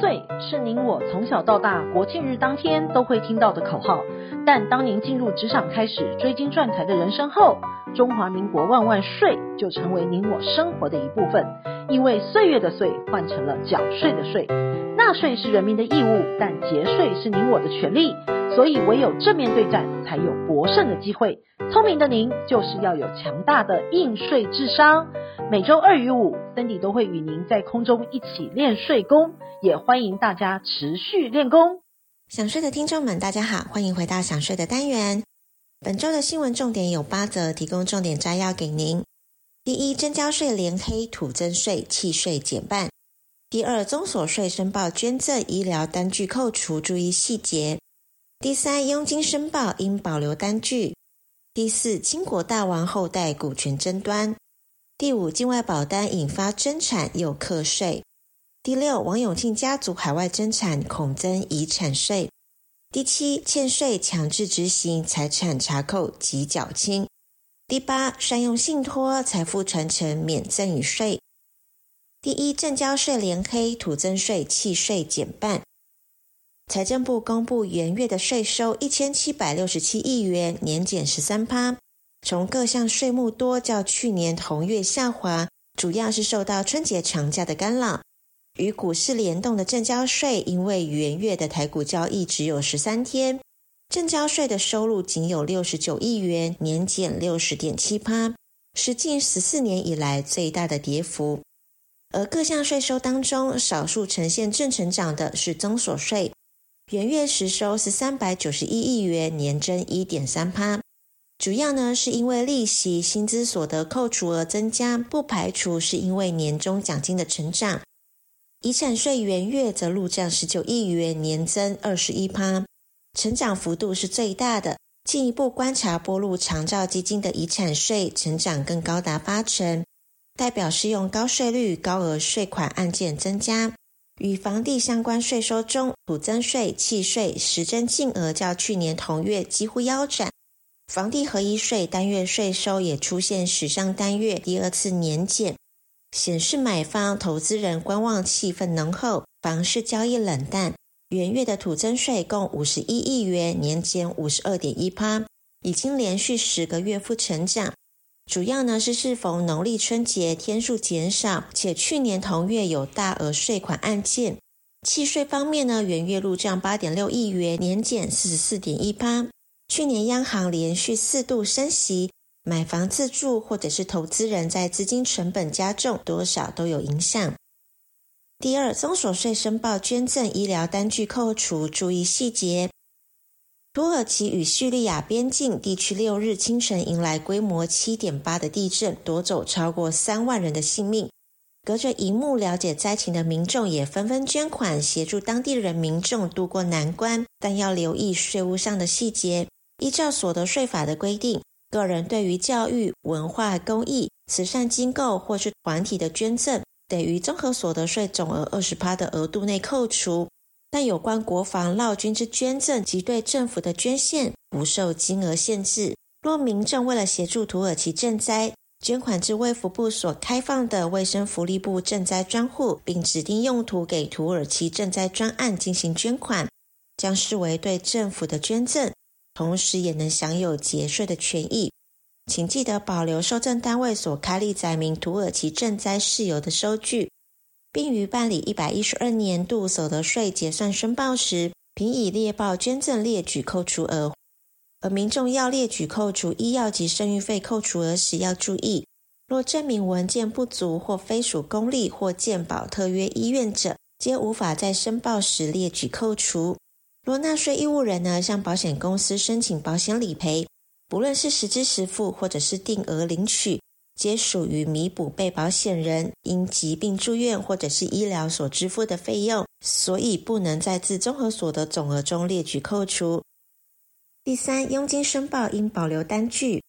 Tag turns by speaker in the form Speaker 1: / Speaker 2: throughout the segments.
Speaker 1: 岁是您我从小到大国庆日当天都会听到的口号，但当您进入职场开始追金赚财的人生后，中华民国万万岁就成为您我生活的一部分。因为岁月的岁换成了缴税的税，纳税是人民的义务，但节税是您我的权利，所以唯有正面对战，才有博胜的机会。聪明的您就是要有强大的应税智商。每周二与五，Cindy 都会与您在空中一起练税功，也欢迎大家持续练功。
Speaker 2: 想税的听众们，大家好，欢迎回到想税的单元。本周的新闻重点有八则，提供重点摘要给您。第一，增交税连黑土增税，契税减半。第二，综所税申报捐赠医疗单据扣除，注意细节。第三，佣金申报应保留单据。第四，倾国大王后代股权争端。第五，境外保单引发争产又课税。第六，王永庆家族海外争产恐增遗产税。第七，欠税强制执行财产查扣及缴清。第八，善用信托财富传承免赠与税。第一，证交税连黑土增税契税减半。财政部公布元月的税收一千七百六十七亿元，年减十三趴。从各项税目多较去年同月下滑，主要是受到春节长假的干扰。与股市联动的证交税，因为元月的台股交易只有十三天，证交税的收入仅有六十九亿元，年减六十点七趴，是近十四年以来最大的跌幅。而各项税收当中，少数呈现正成长的是增所税。元月实收是三百九十一亿元，年增一点三趴，主要呢是因为利息、薪资所得扣除额增加，不排除是因为年终奖金的成长。遗产税元月则入账十九亿元，年增二十一趴，成长幅度是最大的。进一步观察拨入长照基金的遗产税，成长更高达八成，代表适用高税率、高额税款案件增加。与房地相关税收中，土增税、契税实征净额较去年同月几乎腰斩，房地合一税单月税收也出现史上单月第二次年减，显示买方投资人观望气氛浓厚，房市交易冷淡。元月的土增税共五十一亿元，年减五十二点一趴，已经连续十个月负成长。主要呢是适逢农历春节天数减少，且去年同月有大额税款案件。契税方面呢，元月入账八点六亿元，年减四十四点一八。去年央行连续四度升息，买房自住或者是投资人在资金成本加重，多少都有影响。第二，综所税申报捐赠医疗单据扣除，注意细节。土耳其与叙利亚边境地区六日清晨迎来规模七点八的地震，夺走超过三万人的性命。隔着荧幕了解灾情的民众也纷纷捐款，协助当地人民众渡过难关。但要留意税务上的细节。依照所得税法的规定，个人对于教育、文化、公益、慈善机构或是团体的捐赠，得于综合所得税总额二十趴的额度内扣除。但有关国防、劳军之捐赠及对政府的捐献，不受金额限制。若民众为了协助土耳其赈灾，捐款至卫福部所开放的卫生福利部赈灾专户，并指定用途给土耳其赈灾专案进行捐款，将视为对政府的捐赠，同时也能享有节税的权益。请记得保留受赠单位所开立载明土耳其赈灾事由的收据。并于办理一百一十二年度所得税结算申报时，凭以列报捐赠列举扣除额。而民众要列举扣除医药及生育费扣除额时，要注意：若证明文件不足或非属公立或健保特约医院者，皆无法在申报时列举扣除。若纳税义务人呢，向保险公司申请保险理赔，不论是实支实付或者是定额领取。皆属于弥补被保险人因疾病住院或者是医疗所支付的费用，所以不能在自综合所得总额中列举扣除。第三，佣金申报应保留单据。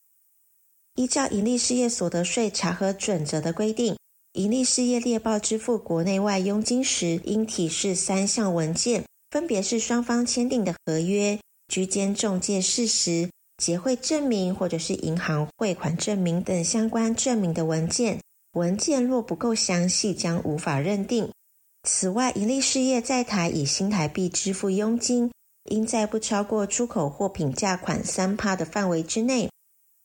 Speaker 2: 依照营利事业所得税查核准则的规定，营利事业列报支付国内外佣金时，应提示三项文件，分别是双方签订的合约、居间中介事实。结汇证明或者是银行汇款证明等相关证明的文件，文件若不够详细，将无法认定。此外，盈利事业在台以新台币支付佣金，应在不超过出口货品价款三趴的范围之内。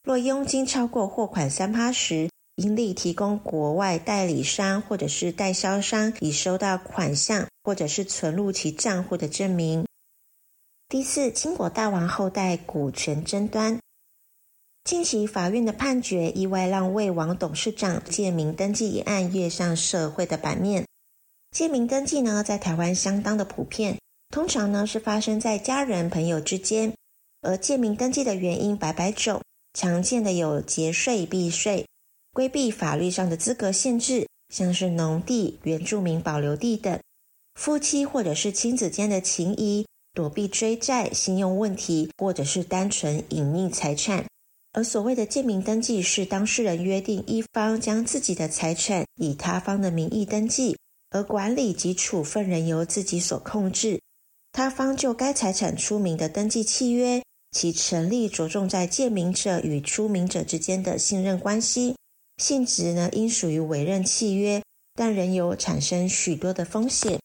Speaker 2: 若佣金超过货款三趴时，盈利提供国外代理商或者是代销商已收到款项或者是存入其账户的证明。第四，清国大王后代股权争端。近期法院的判决意外让魏王董事长借名登记一案跃上社会的版面。借名登记呢，在台湾相当的普遍，通常呢是发生在家人朋友之间。而借名登记的原因百百种，常见的有节税、避税、规避法律上的资格限制，像是农地、原住民保留地等；夫妻或者是亲子间的情谊，躲避追债、信用问题，或者是单纯隐匿财产。而所谓的借名登记，是当事人约定一方将自己的财产以他方的名义登记，而管理及处分人由自己所控制。他方就该财产出名的登记契约，其成立着重在借名者与出名者之间的信任关系，性质呢应属于委任契约，但仍有产生许多的风险。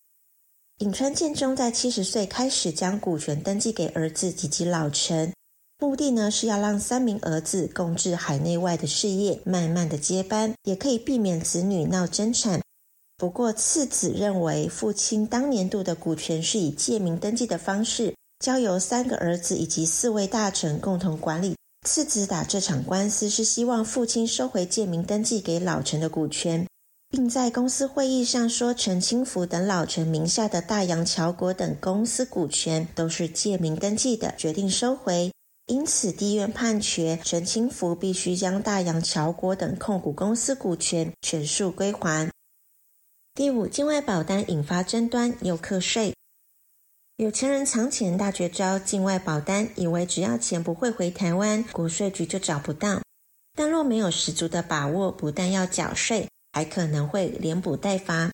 Speaker 2: 颍川建中在七十岁开始将股权登记给儿子及其老臣。目的呢是要让三名儿子共治海内外的事业，慢慢的接班，也可以避免子女闹争产。不过次子认为父亲当年度的股权是以借名登记的方式，交由三个儿子以及四位大臣共同管理。次子打这场官司是希望父亲收回借名登记给老臣的股权，并在公司会议上说陈清福等老陈名下的大洋桥国等公司股权都是借名登记的，决定收回。因此，地院判决陈清福必须将大洋桥国等控股公司股权全数归还。第五，境外保单引发争端又课税，有钱人藏钱大绝招，境外保单以为只要钱不会回台湾，国税局就找不到。但若没有十足的把握，不但要缴税，还可能会连补带罚。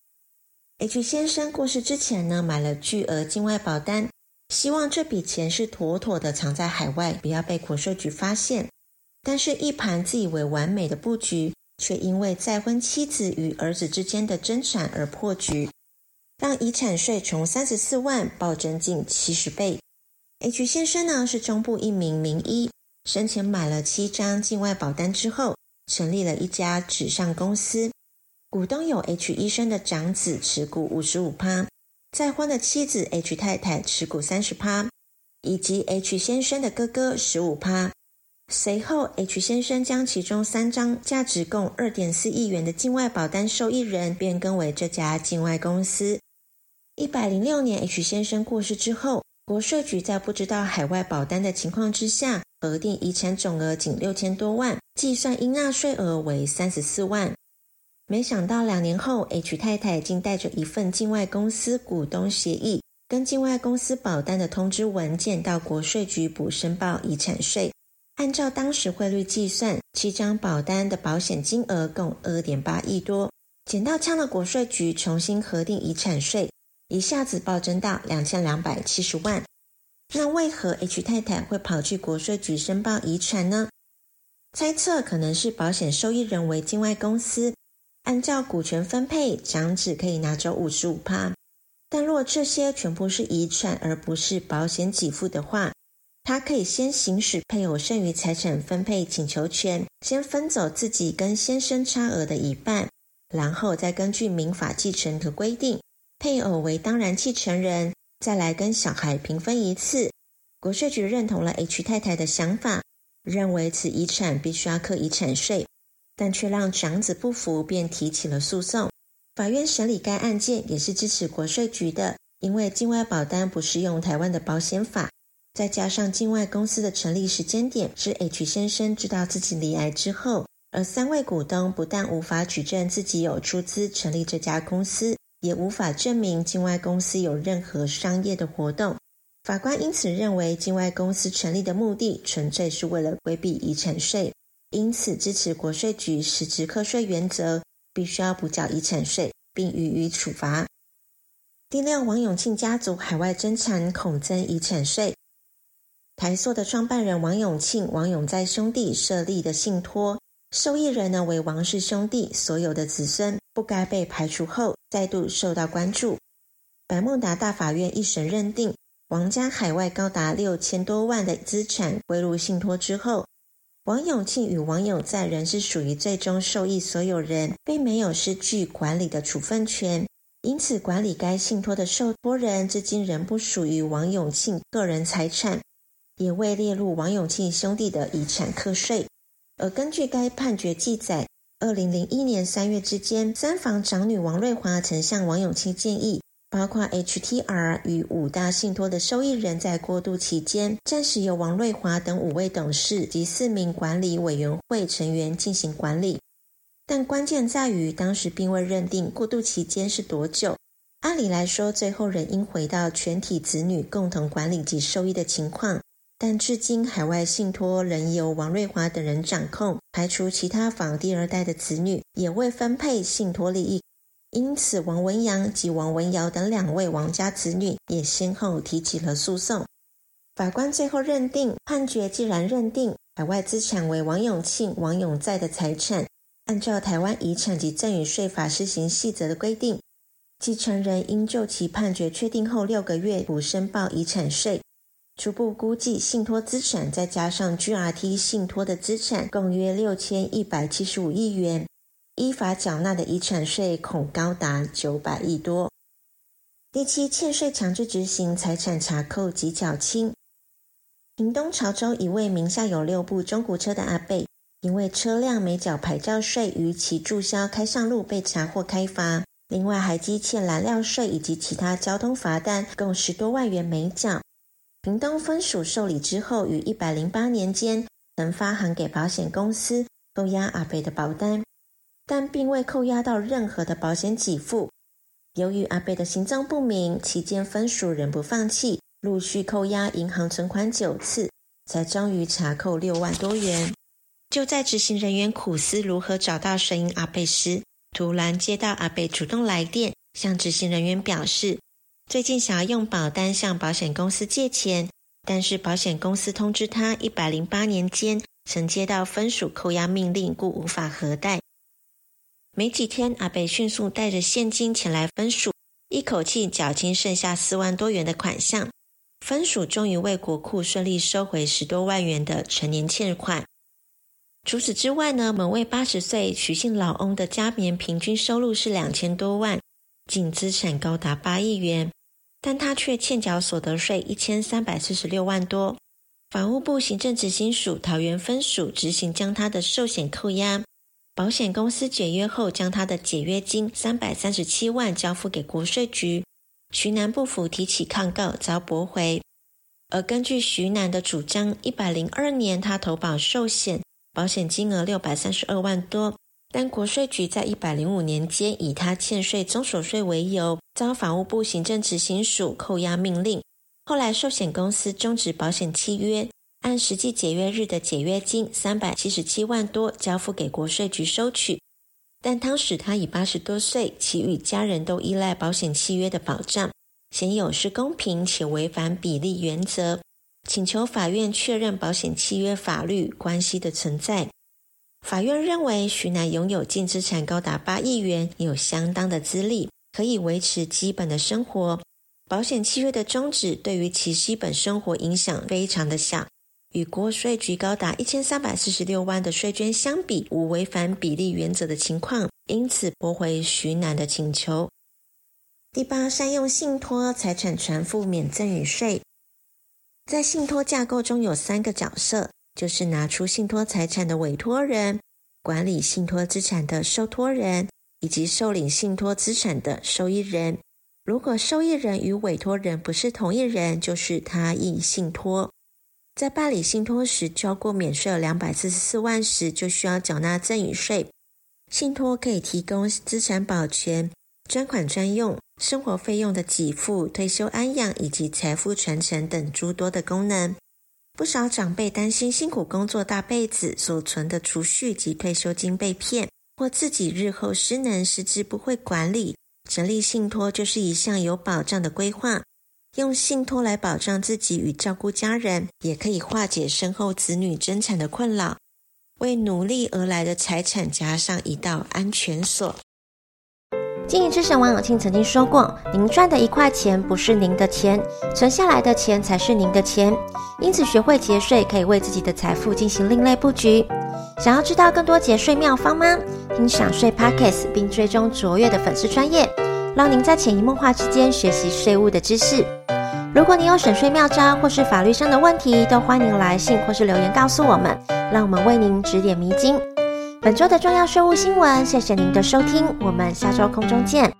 Speaker 2: H 先生过世之前呢，买了巨额境外保单。希望这笔钱是妥妥的藏在海外，不要被国税局发现。但是，一盘自以为完美的布局，却因为再婚妻子与儿子之间的争产而破局，让遗产税从三十四万暴增近七十倍。H 先生呢，是中部一名名医，生前买了七张境外保单之后，成立了一家纸上公司，股东有 H 医生的长子持股五十五趴。再婚的妻子 H 太太持股三十趴，以及 H 先生的哥哥十五趴。随后，H 先生将其中三张价值共二点四亿元的境外保单受益人变更为这家境外公司。一百零六年，H 先生过世之后，国税局在不知道海外保单的情况之下，核定遗产总额仅六千多万，计算应纳税额为三十四万。没想到两年后，H 太太竟带着一份境外公司股东协议跟境外公司保单的通知文件到国税局补申报遗产税。按照当时汇率计算，七张保单的保险金额共二点八亿多。捡到枪的国税局重新核定遗产税，一下子暴增到两千两百七十万。那为何 H 太太会跑去国税局申报遗产呢？猜测可能是保险受益人为境外公司。按照股权分配，长子可以拿走五十五趴，但若这些全部是遗产而不是保险给付的话，他可以先行使配偶剩余财产分配请求权，先分走自己跟先生差额的一半，然后再根据民法继承的规定，配偶为当然继承人，再来跟小孩平分一次。国税局认同了 H 太太的想法，认为此遗产必须要课遗产税。但却让长子不服，便提起了诉讼。法院审理该案件也是支持国税局的，因为境外保单不适用台湾的保险法，再加上境外公司的成立时间点是 H 先生知道自己罹癌之后，而三位股东不但无法举证自己有出资成立这家公司，也无法证明境外公司有任何商业的活动。法官因此认为，境外公司成立的目的纯粹是为了规避遗产税。因此，支持国税局实质课税原则，必须要补缴遗产税，并予以处罚。第六，王永庆家族海外争产恐增遗产税。台塑的创办人王永庆、王永在兄弟设立的信托，受益人呢为王氏兄弟所有的子孙，不该被排除后再度受到关注。百慕达大法院一审认定，王家海外高达六千多万的资产归入信托之后，王永庆与王永在仍是属于最终受益所有人，并没有失去管理的处分权。因此，管理该信托的受托人至今仍不属于王永庆个人财产，也未列入王永庆兄弟的遗产课税。而根据该判决记载，二零零一年三月之间，三房长女王瑞华曾向王永庆建议，包括 HTR 与五大信托的受益人在过渡期间，暂时由王瑞华等五位董事及四名管理委员会成员进行管理。但关键在于，当时并未认定过渡期间是多久。按理来说，最后仍应回到全体子女共同管理及受益的情况。但至今，海外信托仍由王瑞华等人掌控，排除其他房第二代的子女，也未分配信托利益。因此，王文洋及王文尧等两位王家子女也先后提起了诉讼。法官最后认定，判决既然认定海外资产为王永庆、王永在的财产。按照台湾遗产及赠与税法施行细则的规定，继承人应就其判决确定后六个月补申报遗产税。初步估计，信托资产再加上 GRT 信托的资产，共约六千一百七十五亿元，依法缴纳的遗产税恐高达九百亿多。第七，欠税强制执行，财产查扣及缴清。屏东潮州一位名下有六部中古车的阿伯。因为车辆没缴牌照税，逾期注销开上路被查获开罚，另外还积欠燃料税以及其他交通罚单，共十多万元没缴。屏东分署受理之后，于一百零八年间曾发函给保险公司扣押阿伯的保单，但并未扣押到任何的保险给付。由于阿贝的行踪不明，期间分署仍不放弃，陆续扣押银行存款九次，才终于查扣六万多元。就在执行人员苦思如何找到神隐阿贝时，突然接到阿贝主动来电，向执行人员表示，最近想要用保单向保险公司借钱，但是保险公司通知他，一百零八年间曾接到分署扣押命令，故无法核贷。没几天，阿北迅速带着现金前来分署，一口气缴清剩下四万多元的款项，分署终于为国库顺利收回十多万元的成年欠款。除此之外呢，某位八十岁徐姓老翁的家年平均收入是两千多万，净资产高达八亿元，但他却欠缴所得税一千三百四十六万多。法务部行政执行署桃园分署执行将他的寿险扣押，保险公司解约后将他的解约金三百三十七万交付给国税局。徐男不服提起抗告，遭驳回。而根据徐男的主张，一百零二年他投保寿险。保险金额六百三十二万多，但国税局在一百零五年间以他欠税中所税为由，遭法务部行政执行署扣押命令。后来寿险公司终止保险契约，按实际解约日的解约金三百七十七万多交付给国税局收取。但当时他已八十多岁，其与家人都依赖保险契约的保障，显有失公平且违反比例原则。请求法院确认保险契约法律关系的存在。法院认为徐楠拥有净资产高达八亿元，有相当的资历，可以维持基本的生活。保险契约的终止对于其基本生活影响非常的小，与国税局高达一千三百四十六万的税捐相比，无违反比例原则的情况，因此驳回徐男的请求。第八，善用信托财产传付免赠与税。在信托架构中有三个角色，就是拿出信托财产的委托人、管理信托资产的受托人，以及受领信托资产的受益人。如果受益人与委托人不是同一人，就是他益信托。在办理信托时，超过免税额两百四十四万时，就需要缴纳赠与税。信托可以提供资产保全。专款专用、生活费用的给付、退休安养以及财富传承等诸多的功能。不少长辈担心辛苦工作大辈子所存的储蓄及退休金被骗，或自己日后失能失智不会管理，成立信托就是一项有保障的规划。用信托来保障自己与照顾家人，也可以化解身后子女争产的困扰。
Speaker 3: 为努力而来的财产加上一道安全锁。
Speaker 2: 经营之神王永庆曾经说过：“您赚的一块钱不是您的钱，存下来的钱才是您的钱。因此，学会节税可以为自己的财富进行另类布局。想要知道更多节税妙方吗？听享税 Podcast 并追踪卓越的粉丝专业，让您在潜移默化之间学习税务的知识。如果你有省税妙招或是法律上的问题，都欢迎来信或是留言告诉我们，让我们为您指点迷津。”本周的重要税务新闻，谢谢您的收听，我们下周空中见。